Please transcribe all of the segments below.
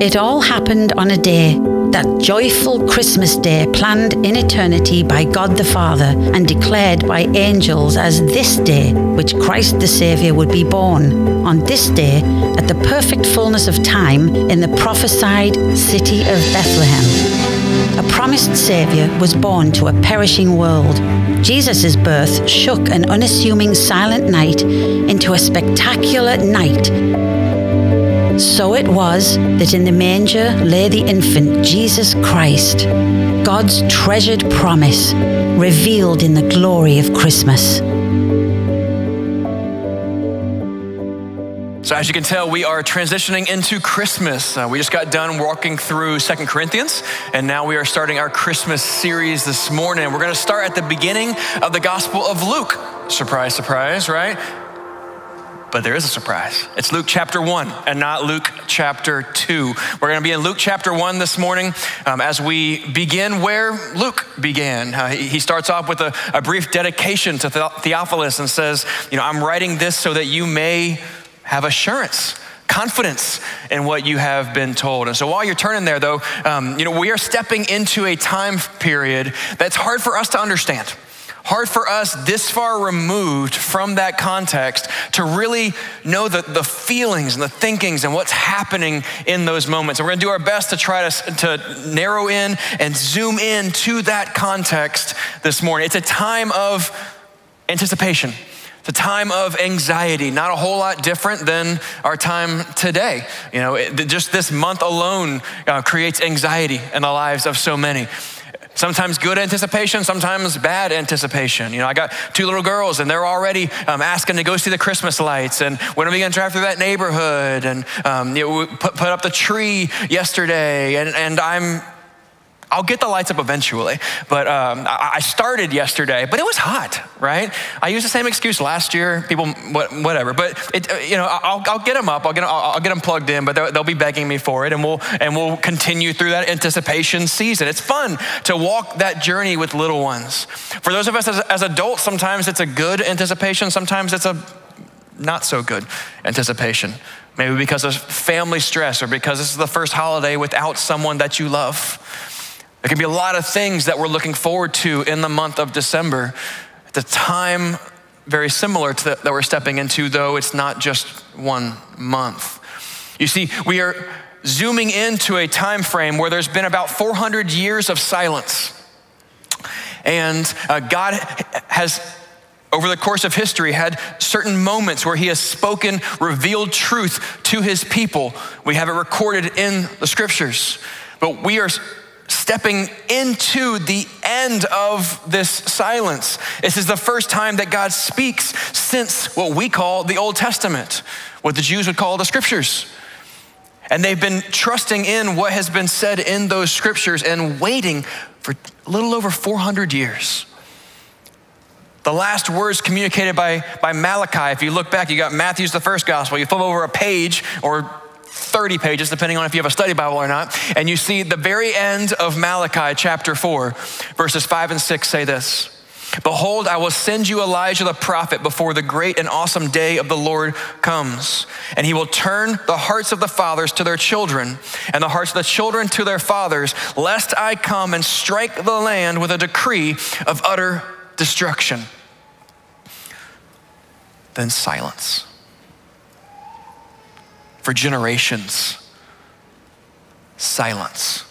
It all happened on a day, that joyful Christmas day planned in eternity by God the Father and declared by angels as this day which Christ the Saviour would be born. On this day, at the perfect fullness of time, in the prophesied city of Bethlehem. A promised Saviour was born to a perishing world. Jesus' birth shook an unassuming silent night into a spectacular night so it was that in the manger lay the infant Jesus Christ, God's treasured promise, revealed in the glory of Christmas. So, as you can tell, we are transitioning into Christmas. Uh, we just got done walking through Second Corinthians, and now we are starting our Christmas series this morning. We're going to start at the beginning of the Gospel of Luke. Surprise, surprise, right? But there is a surprise. It's Luke chapter 1 and not Luke chapter 2. We're going to be in Luke chapter 1 this morning um, as we begin where Luke began. Uh, he starts off with a, a brief dedication to Theophilus and says, You know, I'm writing this so that you may have assurance confidence in what you have been told. And so while you're turning there, though, um, you know, we are stepping into a time period that's hard for us to understand hard for us this far removed from that context to really know the, the feelings and the thinkings and what's happening in those moments. And we're gonna do our best to try to, to narrow in and zoom in to that context this morning. It's a time of anticipation. It's a time of anxiety, not a whole lot different than our time today. You know, it, just this month alone uh, creates anxiety in the lives of so many. Sometimes good anticipation, sometimes bad anticipation. You know, I got two little girls and they're already um, asking to go see the Christmas lights and when are we going to drive through that neighborhood? And um, you know, we put, put up the tree yesterday and, and I'm I'll get the lights up eventually. But um, I started yesterday, but it was hot, right? I used the same excuse last year. People, whatever. But it, uh, you know, I'll, I'll, get them up. I'll get them, I'll get them plugged in. But they'll, they'll be begging me for it, and we'll and we'll continue through that anticipation season. It's fun to walk that journey with little ones. For those of us as, as adults, sometimes it's a good anticipation. Sometimes it's a not so good anticipation. Maybe because of family stress or because this is the first holiday without someone that you love. There can be a lot of things that we're looking forward to in the month of December. At the time, very similar to the, that we're stepping into, though it's not just one month. You see, we are zooming into a time frame where there's been about 400 years of silence. And uh, God has over the course of history had certain moments where he has spoken revealed truth to his people we have it recorded in the scriptures but we are stepping into the end of this silence. This is the first time that God speaks since what we call the Old Testament, what the Jews would call the scriptures. And they've been trusting in what has been said in those scriptures and waiting for a little over 400 years. The last words communicated by, by Malachi, if you look back, you got Matthew's the first gospel. You flip over a page or 30 pages, depending on if you have a study Bible or not. And you see the very end of Malachi chapter 4, verses 5 and 6 say this Behold, I will send you Elijah the prophet before the great and awesome day of the Lord comes. And he will turn the hearts of the fathers to their children, and the hearts of the children to their fathers, lest I come and strike the land with a decree of utter destruction. Then silence for generations. Silence.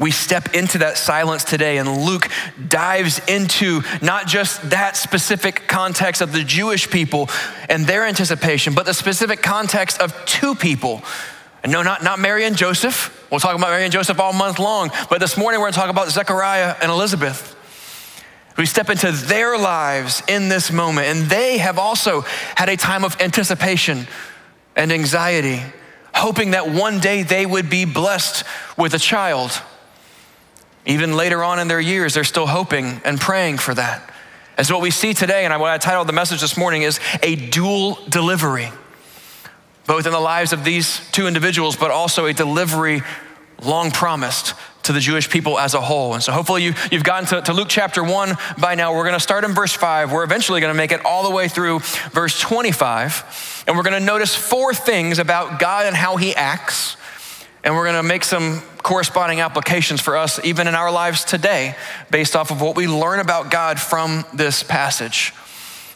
We step into that silence today, and Luke dives into not just that specific context of the Jewish people and their anticipation, but the specific context of two people. And no, not, not Mary and Joseph. We'll talk about Mary and Joseph all month long, but this morning we're gonna talk about Zechariah and Elizabeth. We step into their lives in this moment, and they have also had a time of anticipation and anxiety, hoping that one day they would be blessed with a child. Even later on in their years, they're still hoping and praying for that. And so, what we see today, and what I titled the message this morning, is a dual delivery, both in the lives of these two individuals, but also a delivery long promised to the Jewish people as a whole. And so hopefully you, you've gotten to, to Luke chapter 1 by now. We're going to start in verse 5. We're eventually going to make it all the way through verse 25. And we're going to notice four things about God and how he acts. And we're going to make some corresponding applications for us, even in our lives today, based off of what we learn about God from this passage.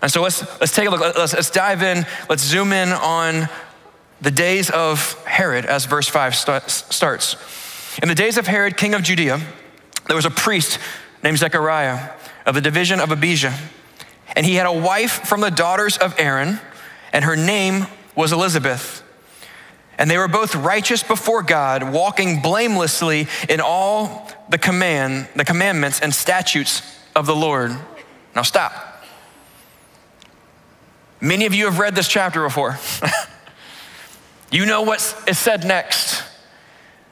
And so let's, let's take a look. Let's, let's dive in. Let's zoom in on the days of Herod as verse 5 starts. In the days of Herod, king of Judea, there was a priest named Zechariah of the division of Abijah. And he had a wife from the daughters of Aaron, and her name was Elizabeth. And they were both righteous before God, walking blamelessly in all the command, the commandments and statutes of the Lord. Now stop. Many of you have read this chapter before. you know what is said next.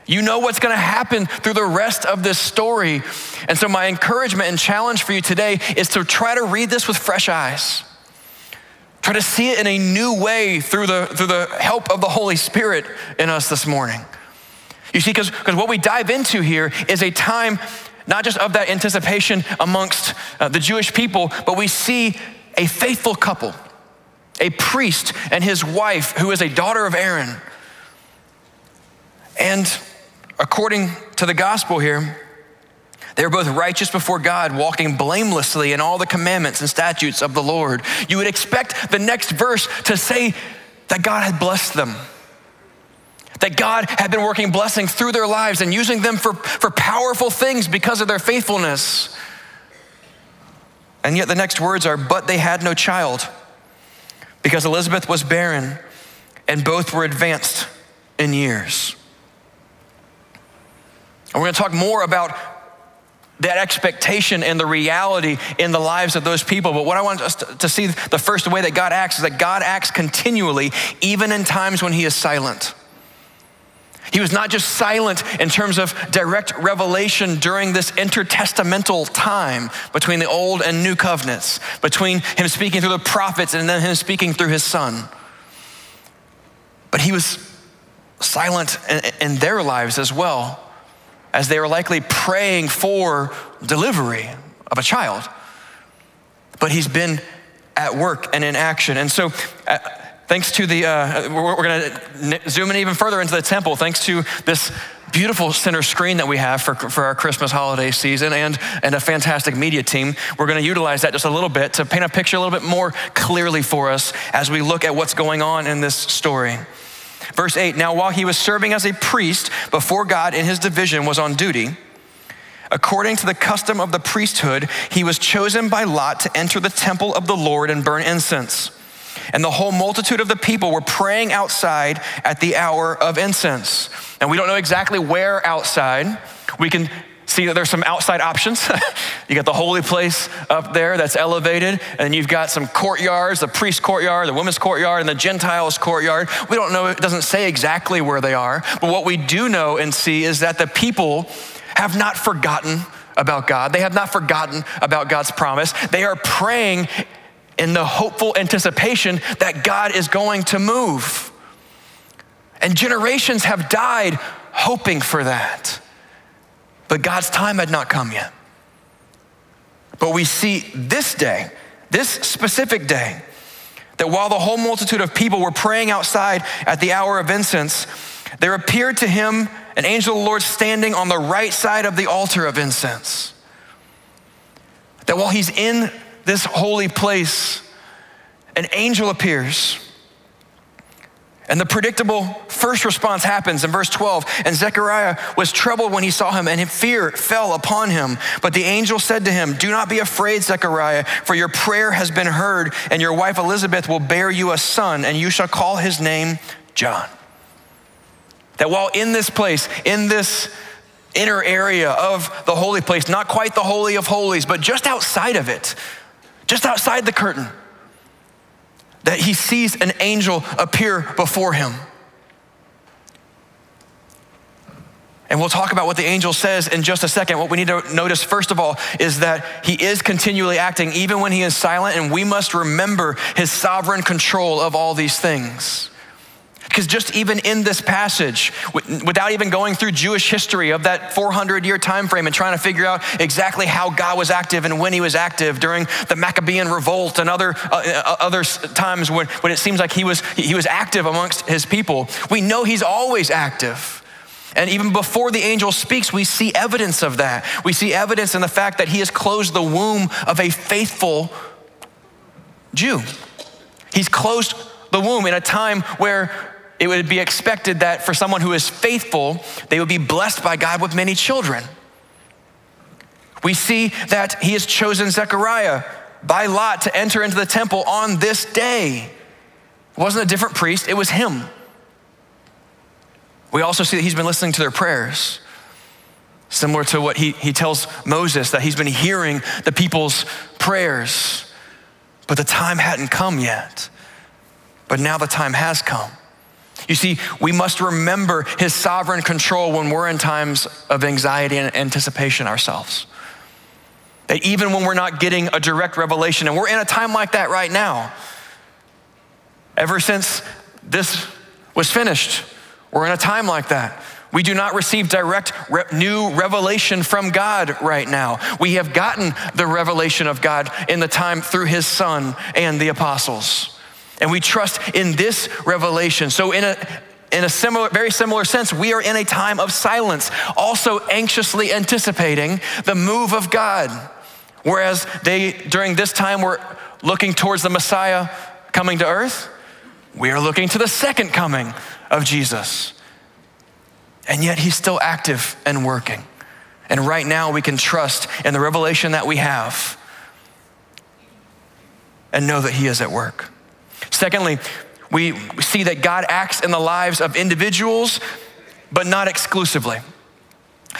You know what's going to happen through the rest of this story. And so, my encouragement and challenge for you today is to try to read this with fresh eyes. Try to see it in a new way through the, through the help of the Holy Spirit in us this morning. You see, because what we dive into here is a time not just of that anticipation amongst uh, the Jewish people, but we see a faithful couple, a priest and his wife, who is a daughter of Aaron. And according to the gospel here, they were both righteous before God, walking blamelessly in all the commandments and statutes of the Lord. You would expect the next verse to say that God had blessed them, that God had been working blessings through their lives and using them for, for powerful things because of their faithfulness. And yet the next words are, but they had no child because Elizabeth was barren and both were advanced in years. And we're going to talk more about that expectation and the reality in the lives of those people. But what I want us to, to see the first way that God acts is that God acts continually, even in times when He is silent. He was not just silent in terms of direct revelation during this intertestamental time between the old and new covenants, between him speaking through the prophets and then him speaking through his son. But he was silent in, their lives as well as they were likely praying for delivery of a child. But he's been at work and in action. And so, uh, thanks to the, uh, we're, we're going to zoom in even further into the temple, thanks to this beautiful center screen that we have for, for our Christmas holiday season and, and a fantastic media team. We're going to utilize that just a little bit to paint a picture a little bit more clearly for us as we look at what's going on in this story. Verse 8 Now, while he was serving as a priest before God in his division was on duty, according to the custom of the priesthood, he was chosen by Lot to enter the temple of the Lord and burn incense. And the whole multitude of the people were praying outside at the hour of incense. And we don't know exactly where outside. We can see that there's some outside options. you got the holy place up there that's elevated, and you've got some courtyards the priest courtyard, the women's courtyard, and the Gentiles courtyard. We don't know, it doesn't say exactly where they are, but what we do know and see is that the people have not forgotten about God. They have not forgotten about God's promise. They are praying in the hopeful anticipation that God is going to move. And generations have died hoping for that. But God's time had not come yet. But we see this day, this specific day, that while the whole multitude of people were praying outside at the hour of incense, there appeared to him an angel of the Lord standing on the right side of the altar of incense. That while he's in this holy place, an angel appears and the predictable first response happens in verse 12. And Zechariah was troubled when he saw him, and fear fell upon him. But the angel said to him, Do not be afraid, Zechariah, for your prayer has been heard, and your wife Elizabeth will bear you a son, and you shall call his name John. That while in this place, in this inner area of the holy place, not quite the Holy of Holies, but just outside of it, just outside the curtain, that he sees an angel appear before him. And we'll talk about what the angel says in just a second. What we need to notice, first of all, is that he is continually acting even when he is silent, and we must remember his sovereign control of all these things. Because just even in this passage, without even going through Jewish history of that 400 year time frame and trying to figure out exactly how God was active and when he was active during the Maccabean revolt and other, uh, uh other times when, when it seems like he was, he was active amongst his people, we know he's always active. And even before the angel speaks, we see evidence of that. We see evidence in the fact that he has closed the womb of a faithful Jew. He's closed the womb in a time where it would be expected that for someone who is faithful, they would be blessed by God with many children. We see that he has chosen Zechariah by lot to enter into the temple on this day. It wasn't a different priest, it was him. We also see that he's been listening to their prayers, similar to what he, he tells Moses that he's been hearing the people's prayers, but the time hadn't come yet. But now the time has come. You see, we must remember his sovereign control when we're in times of anxiety and anticipation ourselves. That even when we're not getting a direct revelation, and we're in a time like that right now, ever since this was finished, we're in a time like that. We do not receive direct re- new revelation from God right now. We have gotten the revelation of God in the time through his son and the apostles. And we trust in this revelation. So, in a, in a similar, very similar sense, we are in a time of silence, also anxiously anticipating the move of God. Whereas they, during this time, were looking towards the Messiah coming to earth, we are looking to the second coming of Jesus. And yet, he's still active and working. And right now, we can trust in the revelation that we have and know that he is at work. Secondly, we see that God acts in the lives of individuals, but not exclusively.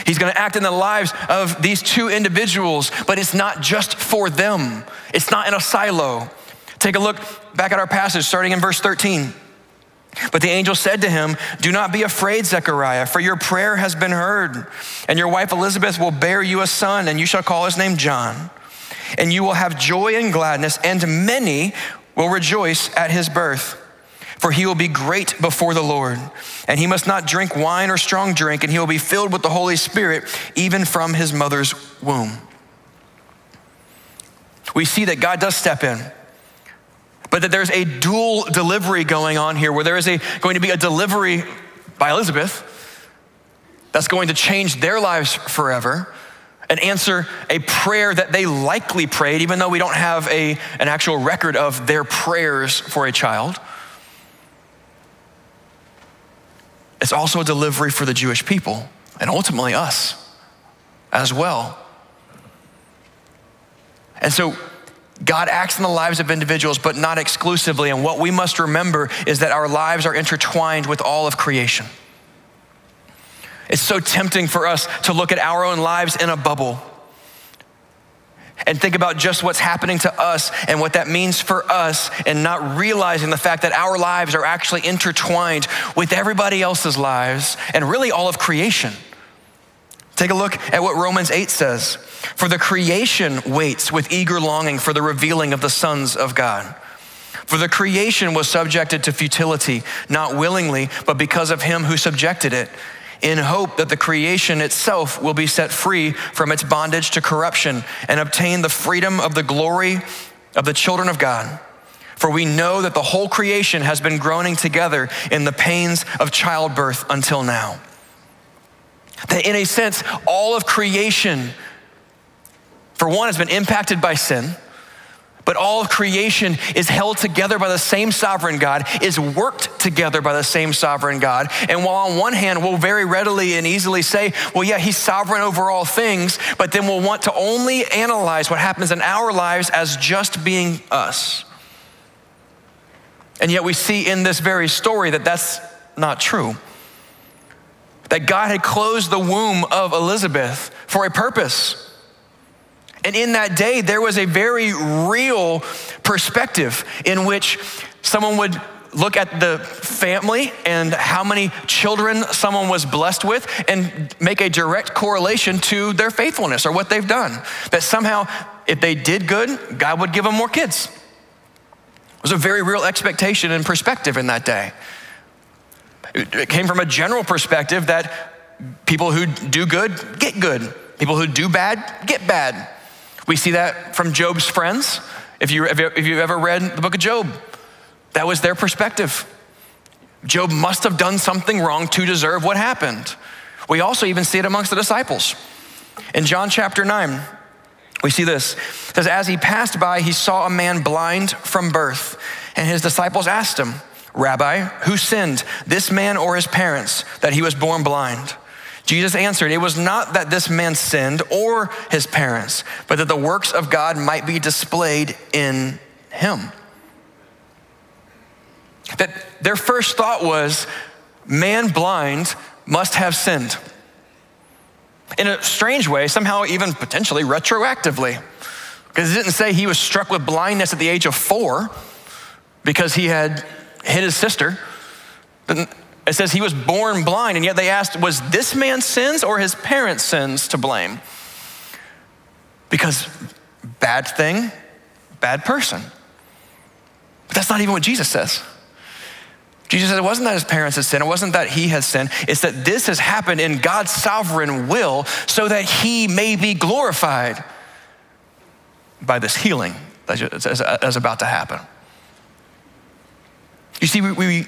He's going to act in the lives of these two individuals, but it's not just for them. It's not in a silo. Take a look back at our passage, starting in verse 13. But the angel said to him, Do not be afraid, Zechariah, for your prayer has been heard, and your wife Elizabeth will bear you a son, and you shall call his name John. And you will have joy and gladness, and many will rejoice at his birth. For he will be great before the Lord, and he must not drink wine or strong drink, and he will be filled with the Holy Spirit even from his mother's womb. We see that God does step in, but that there's a dual delivery going on here where there is a, going to be a delivery by Elizabeth that's going to change their lives forever and answer a prayer that they likely prayed, even though we don't have a, an actual record of their prayers for a child. It's also a delivery for the Jewish people and ultimately us as well. And so God acts in the lives of individuals, but not exclusively. And what we must remember is that our lives are intertwined with all of creation. It's so tempting for us to look at our own lives in a bubble and think about just what's happening to us and what that means for us, and not realizing the fact that our lives are actually intertwined with everybody else's lives and really all of creation. Take a look at what Romans 8 says. For the creation waits with eager longing for the revealing of the sons of God. For the creation was subjected to futility, not willingly, but because of him who subjected it in hope that the creation itself will be set free from its bondage to corruption and obtain the freedom of the glory of the children of God. For we know that the whole creation has been groaning together in the pains of childbirth until now. That in a sense, all of creation, for one, has been impacted by sin. But all creation is held together by the same sovereign God, is worked together by the same sovereign God. And while on one hand, we'll very readily and easily say, well, yeah, he's sovereign over all things, but then we'll want to only analyze what happens in our lives as just being us. And yet we see in this very story that that's not true. That God had closed the womb of Elizabeth for a purpose. And in that day, there was a very real perspective in which someone would look at the family and how many children someone was blessed with and make a direct correlation to their faithfulness or what they've done. That somehow, if they did good, God would give them more kids. It was a very real expectation and perspective in that day. It came from a general perspective that people who do good get good, people who do bad get bad. We see that from Job's friends. If, you, if you've ever read the book of Job, that was their perspective. Job must have done something wrong to deserve what happened. We also even see it amongst the disciples. In John chapter 9, we see this. It says, As he passed by, he saw a man blind from birth, and his disciples asked him, Rabbi, who sinned, this man or his parents, that he was born blind? Jesus answered, It was not that this man sinned or his parents, but that the works of God might be displayed in him. That their first thought was, Man blind must have sinned. In a strange way, somehow even potentially retroactively. Because it didn't say he was struck with blindness at the age of four because he had hit his sister. It says he was born blind, and yet they asked, was this man's sins or his parents' sins to blame? Because bad thing, bad person. But that's not even what Jesus says. Jesus said it wasn't that his parents had sinned, it wasn't that he had sinned, it's that this has happened in God's sovereign will so that he may be glorified by this healing that's about to happen. You see, we, we,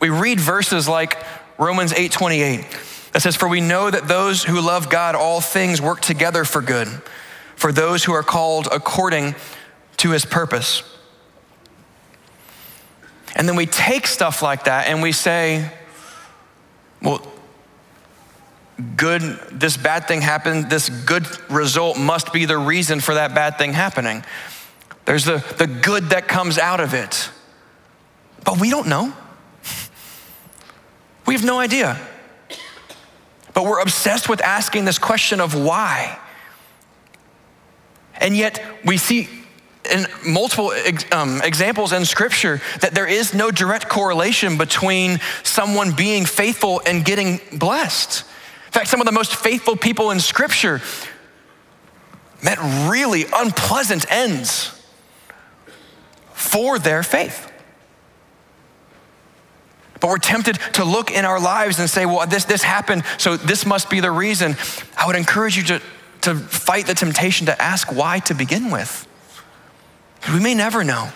we read verses like Romans 8 28 that says, For we know that those who love God, all things work together for good, for those who are called according to his purpose. And then we take stuff like that and we say, well, good, this bad thing happened, this good result must be the reason for that bad thing happening. There's the, the good that comes out of it. But we don't know. We have no idea. But we're obsessed with asking this question of why. And yet we see in multiple um, examples in scripture that there is no direct correlation between someone being faithful and getting blessed. In fact, some of the most faithful people in scripture met really unpleasant ends for their faith. But we're tempted to look in our lives and say, well, this, this happened, so this must be the reason. I would encourage you to, to fight the temptation to ask why to begin with. We may never know.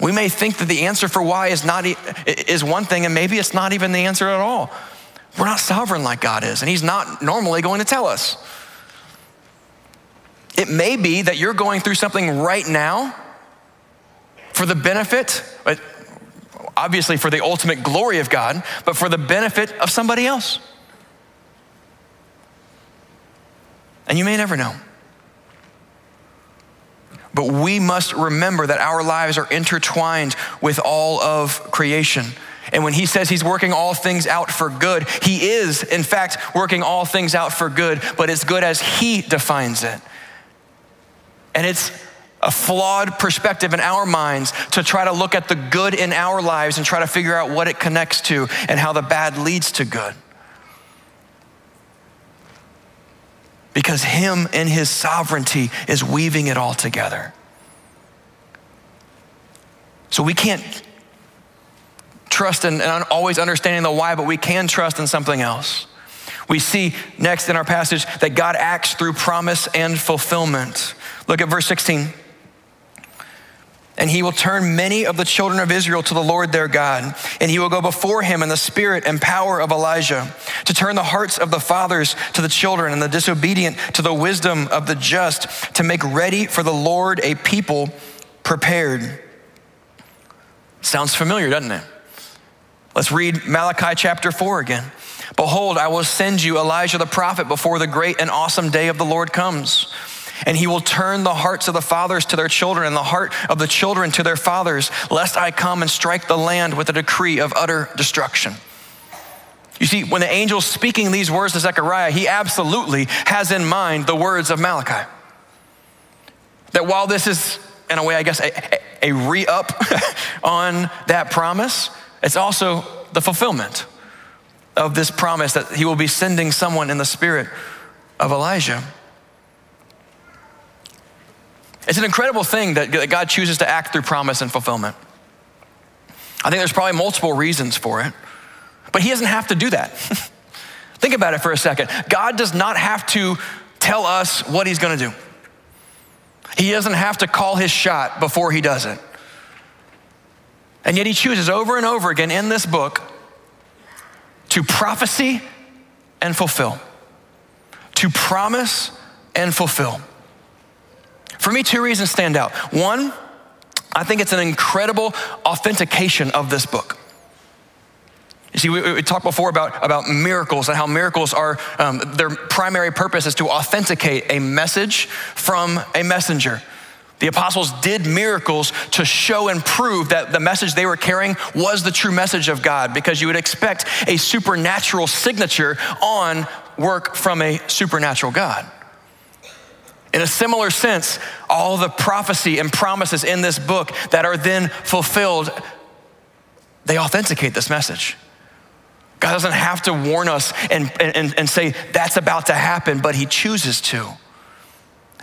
We may think that the answer for why is, not, is one thing, and maybe it's not even the answer at all. We're not sovereign like God is, and He's not normally going to tell us. It may be that you're going through something right now for the benefit, obviously for the ultimate glory of God, but for the benefit of somebody else. And you may never know. But we must remember that our lives are intertwined with all of creation. And when he says he's working all things out for good, he is, in fact, working all things out for good, but it's good as he defines it. And it's a flawed perspective in our minds to try to look at the good in our lives and try to figure out what it connects to and how the bad leads to good. Because Him in His sovereignty is weaving it all together. So we can't trust in, and always understanding the why, but we can trust in something else. We see next in our passage that God acts through promise and fulfillment. Look at verse 16 and he will turn many of the children of Israel to the Lord their God. And he will go before him in the spirit and power of Elijah to turn the hearts of the fathers to the children and the disobedient to the wisdom of the just, to make ready for the Lord a people prepared. Sounds familiar, doesn't it? Let's read Malachi chapter 4 again. Behold, I will send you Elijah the prophet before the great and awesome day of the Lord comes and he will turn the hearts of the fathers to their children and the heart of the children to their fathers, lest I come and strike the land with a decree of utter destruction. You see, when the angel's speaking these words to Zechariah, he absolutely has in mind the words of Malachi. That while this is, in a way, I guess, a, a re up on that promise, it's also the fulfillment of this promise that he will be sending someone in the spirit of Elijah. It's an incredible thing that God chooses to act through promise and fulfillment. I think there's probably multiple reasons for it. But he doesn't have to do that. Think about it for a second. God does not have to tell us what he's going to do. He doesn't have to call his shot before he does it. And yet he chooses over and over again in this book to prophecy and fulfill, to promise and fulfill. For me, two reasons stand out. One, I think it's an incredible authentication of this book. You see, we, we, talked before about, about miracles and how miracles are, um, their primary purpose is to authenticate a message from a messenger. The apostles did miracles to show and prove that the message they were carrying was the true message of God because you would expect a supernatural signature on work from a supernatural God. In a similar sense, all the prophecy and promises in this book that are then fulfilled, they authenticate this message. God doesn't have to warn us and, and, and say that's about to happen, but He chooses to.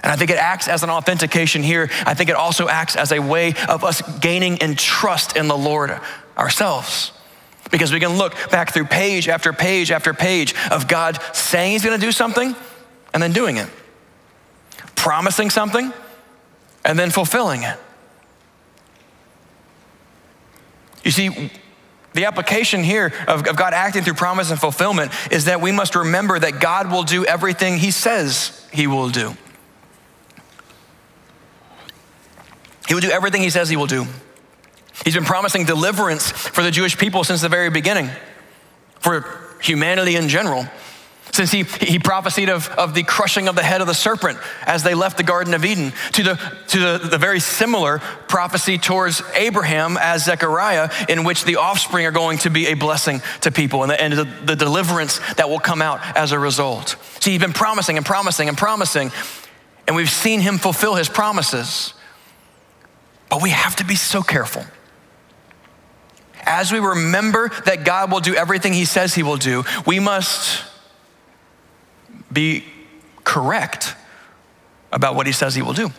And I think it acts as an authentication here. I think it also acts as a way of us gaining in trust in the Lord ourselves. Because we can look back through page after page after page of God saying He's gonna do something and then doing it, promising something and then fulfilling it. You see, the application here of, of, God acting through promise and fulfillment is that we must remember that God will do everything He says He will do. He will do everything He says He will do. He's been promising deliverance for the Jewish people since the very beginning, for humanity in general. Since he, he prophesied of, of the crushing of the head of the serpent as they left the Garden of Eden, to, the, to the, the very similar prophecy towards Abraham as Zechariah, in which the offspring are going to be a blessing to people and the, and the, the deliverance that will come out as a result. See, he's been promising and promising and promising, and we've seen him fulfill his promises. But we have to be so careful as we remember that God will do everything He says He will do, we must be correct about what He says He will do.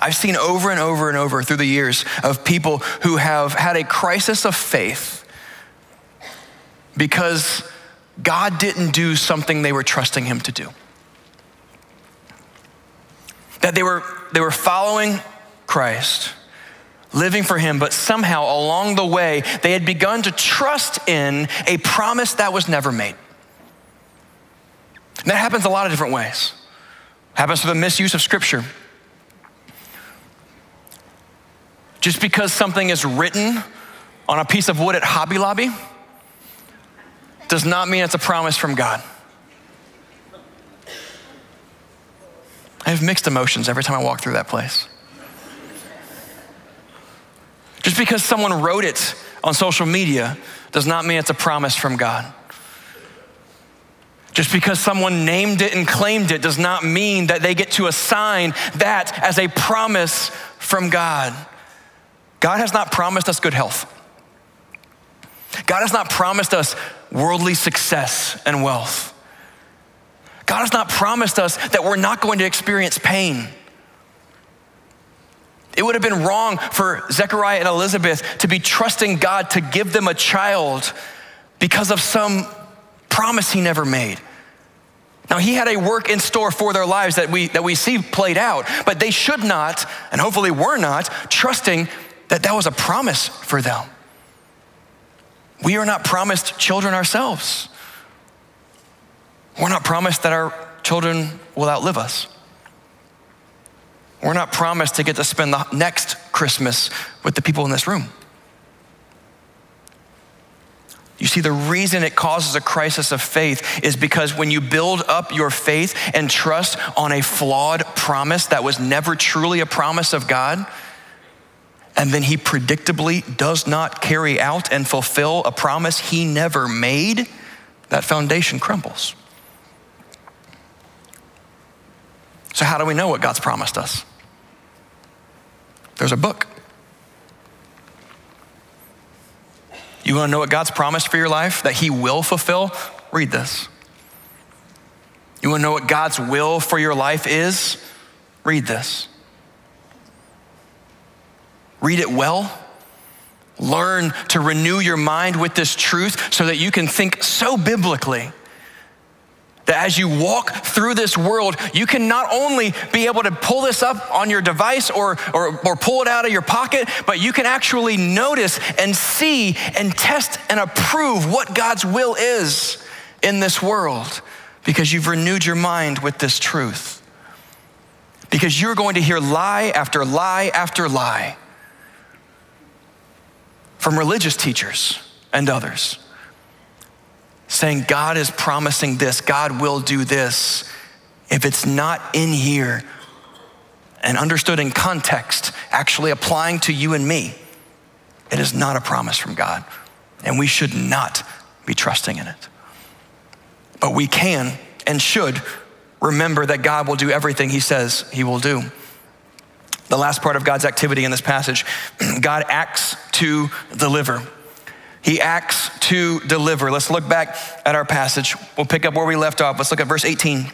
I've seen over and over and over through the years of people who have had a crisis of faith because God didn't do something they were trusting Him to do. That they were, they were following Christ living for Him, but somehow along the way, they had begun to trust in a promise that was never made. And that happens a lot of different ways. It happens through the misuse of Scripture. Just because something is written on a piece of wood at Hobby Lobby does not mean it's a promise from God. I have mixed emotions every time I walk through that place. Just because someone wrote it on social media does not mean it's a promise from God. Just because someone named it and claimed it does not mean that they get to assign that as a promise from God. God has not promised us good health. God has not promised us worldly success and wealth. God has not promised us that we're not going to experience pain. It would have been wrong for Zechariah and Elizabeth to be trusting God to give them a child because of some promise he never made. Now, he had a work in store for their lives that we, that we see played out, but they should not, and hopefully were not, trusting that that was a promise for them. We are not promised children ourselves. We're not promised that our children will outlive us. We're not promised to get to spend the next Christmas with the people in this room. You see, the reason it causes a crisis of faith is because when you build up your faith and trust on a flawed promise that was never truly a promise of God, and then he predictably does not carry out and fulfill a promise he never made, that foundation crumbles. So, how do we know what God's promised us? There's a book. You want to know what God's promised for your life that He will fulfill? Read this. You want to know what God's will for your life is? Read this. Read it well, learn to renew your mind with this truth so that you can think so biblically that as you walk through this world, you can not only be able to pull this up on your device or, or, or, pull it out of your pocket, but you can actually notice and see and test and approve what God's will is in this world because you've renewed your mind with this truth. Because you're going to hear lie after lie after lie from religious teachers and others saying, God is promising this, God will do this. If it's not in here and understood in context, actually applying to you and me, it is not a promise from God. And we should not be trusting in it. But we can and should remember that God will do everything He says He will do. The last part of God's activity in this passage God acts to deliver. He acts to deliver. Let's look back at our passage. We'll pick up where we left off. Let's look at verse 18.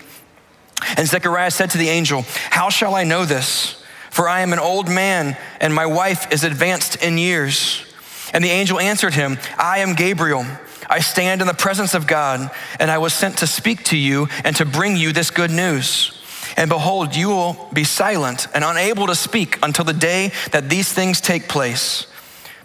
And Zechariah said to the angel, How shall I know this? For I am an old man, and my wife is advanced in years. And the angel answered him, I am Gabriel. I stand in the presence of God, and I was sent to speak to you and to bring you this good news. And behold, you will be silent and unable to speak until the day that these things take place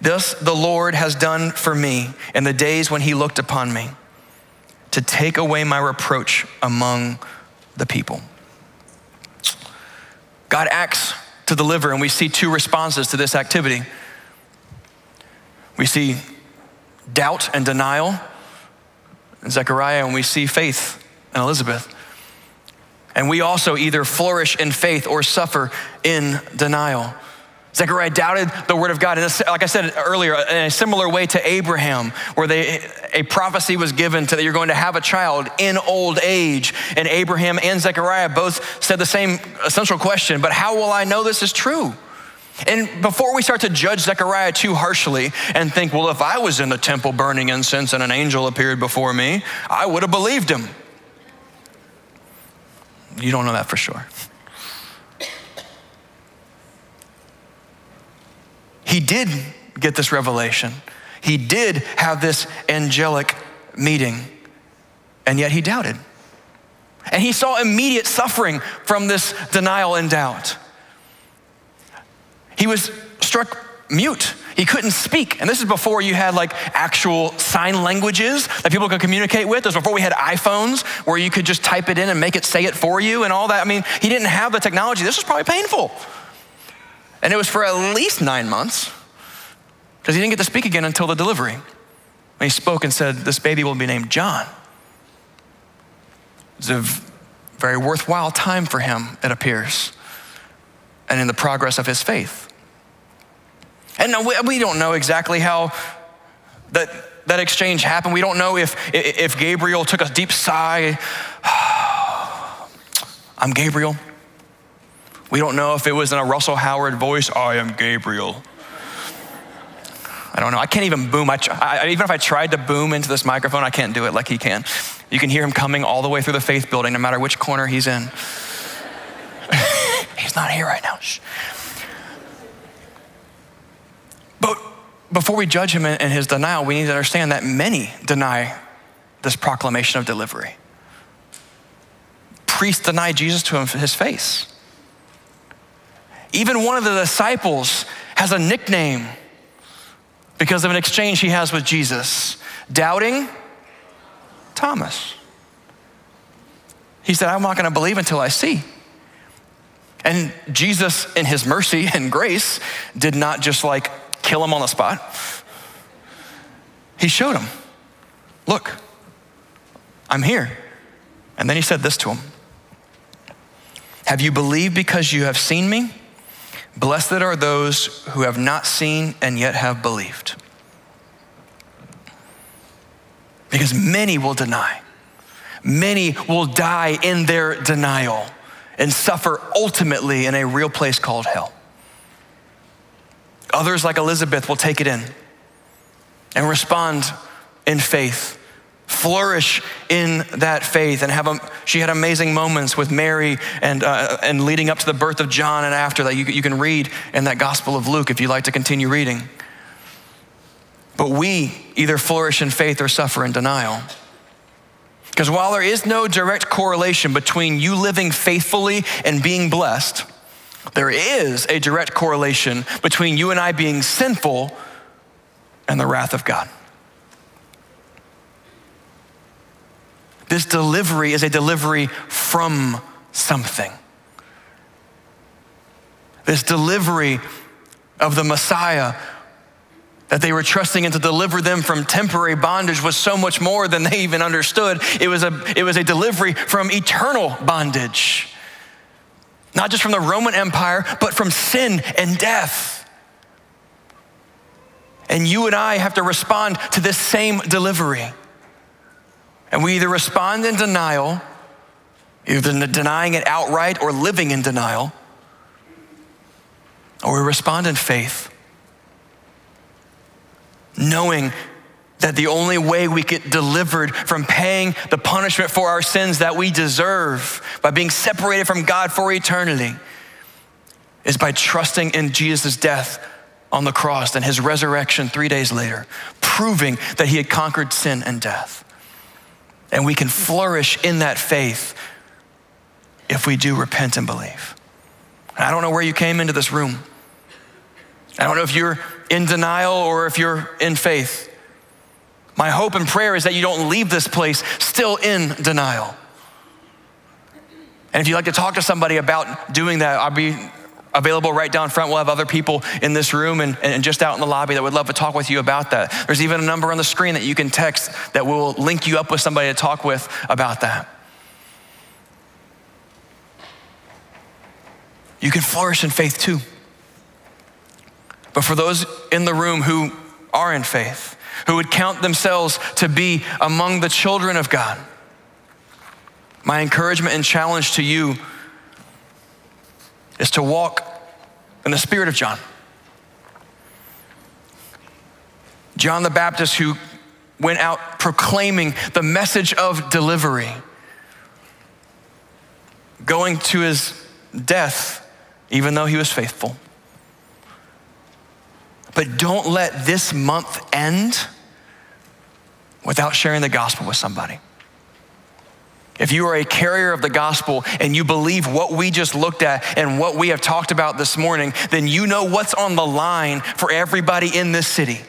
Thus the Lord has done for me in the days when he looked upon me to take away my reproach among the people. God acts to deliver, and we see two responses to this activity. We see doubt and denial in Zechariah, and we see faith in Elizabeth. And we also either flourish in faith or suffer in denial. Zechariah doubted the word of God. Like I said earlier, in a similar way to Abraham, where they, a prophecy was given to that you're going to have a child in old age. And Abraham and Zechariah both said the same essential question, but how will I know this is true? And before we start to judge Zechariah too harshly and think, well, if I was in the temple burning incense and an angel appeared before me, I would have believed him. You don't know that for sure. He did get this revelation. He did have this angelic meeting, and yet he doubted. And he saw immediate suffering from this denial and doubt. He was struck mute. He couldn't speak. And this is before you had like actual sign languages that people could communicate with. This was before we had iPhones where you could just type it in and make it say it for you and all that. I mean, he didn't have the technology. This was probably painful. And it was for at least nine months because he didn't get to speak again until the delivery. And he spoke and said, This baby will be named John. It's a very worthwhile time for him, it appears, and in the progress of his faith. And we don't know exactly how that, that exchange happened. We don't know if, if Gabriel took a deep sigh. I'm Gabriel. We don't know if it was in a Russell Howard voice, I am Gabriel. I don't know. I can't even boom. I, I, even if I tried to boom into this microphone, I can't do it like he can. You can hear him coming all the way through the faith building, no matter which corner he's in. he's not here right now. Shh. But before we judge him in his denial, we need to understand that many deny this proclamation of delivery. Priests deny Jesus to his face. Even one of the disciples has a nickname because of an exchange he has with Jesus. Doubting Thomas. He said, I'm not going to believe until I see. And Jesus, in his mercy and grace, did not just like kill him on the spot. He showed him, Look, I'm here. And then he said this to him Have you believed because you have seen me? Blessed are those who have not seen and yet have believed. Because many will deny. Many will die in their denial and suffer ultimately in a real place called hell. Others, like Elizabeth, will take it in and respond in faith flourish in that faith, and have a, she had amazing moments with Mary and, uh, and leading up to the birth of John and after that. You, you can read in that Gospel of Luke if you'd like to continue reading. But we either flourish in faith or suffer in denial. Because while there is no direct correlation between you living faithfully and being blessed, there is a direct correlation between you and I being sinful and the wrath of God. This delivery is a delivery from something. This delivery of the Messiah that they were trusting in to deliver them from temporary bondage was so much more than they even understood. It was a, it was a delivery from eternal bondage. Not just from the Roman Empire, but from sin and death. And you and I have to respond to this same delivery. And we either respond in denial, either denying it outright or living in denial, or we respond in faith knowing that the only way we get delivered from paying the punishment for our sins that we deserve by being separated from God for eternity is by trusting in Jesus' death on the cross and his resurrection three days later, proving that he had conquered sin and death. And we can flourish in that faith if we do repent and believe. I don't know where you came into this room. I don't know if you're in denial or if you're in faith. My hope and prayer is that you don't leave this place still in denial. And if you'd like to talk to somebody about doing that, I'll be available right down front. We'll have other people in this room and, and just out in the lobby that would love to talk with you about that. There's even a number on the screen that you can text that will link you up with somebody to talk with about that. You can flourish in faith too. But for those in the room who are in faith, who would count themselves to be among the children of God, my encouragement and challenge to you is to walk in the spirit of John. John the Baptist, who went out proclaiming the message of delivery, going to his death, even though he was faithful. But don't let this month end without sharing the gospel with somebody. If you are a carrier of the gospel and you believe what we just looked at and what we have talked about this morning, then you know what's on the line for everybody in this city.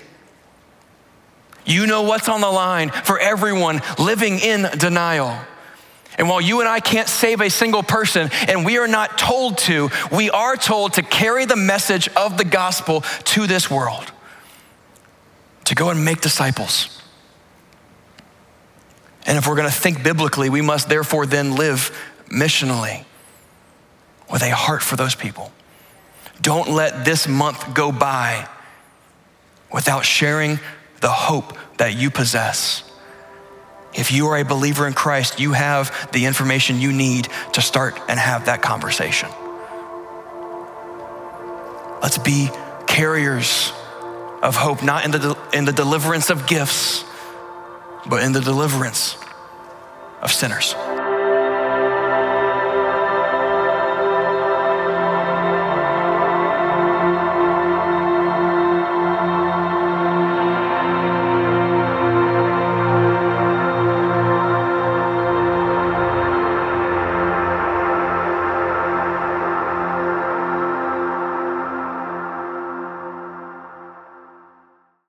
You know what's on the line for everyone living in denial. And while you and I can't save a single person, and we are not told to, we are told to carry the message of the gospel to this world, to go and make disciples. And if we're gonna think biblically, we must therefore then live missionally with a heart for those people. Don't let this month go by without sharing the hope that you possess if you are a believer in Christ, you have the information you need to start and have that conversation. Let's be carriers of hope, not in the, in the deliverance of gifts, but in the deliverance of sinners.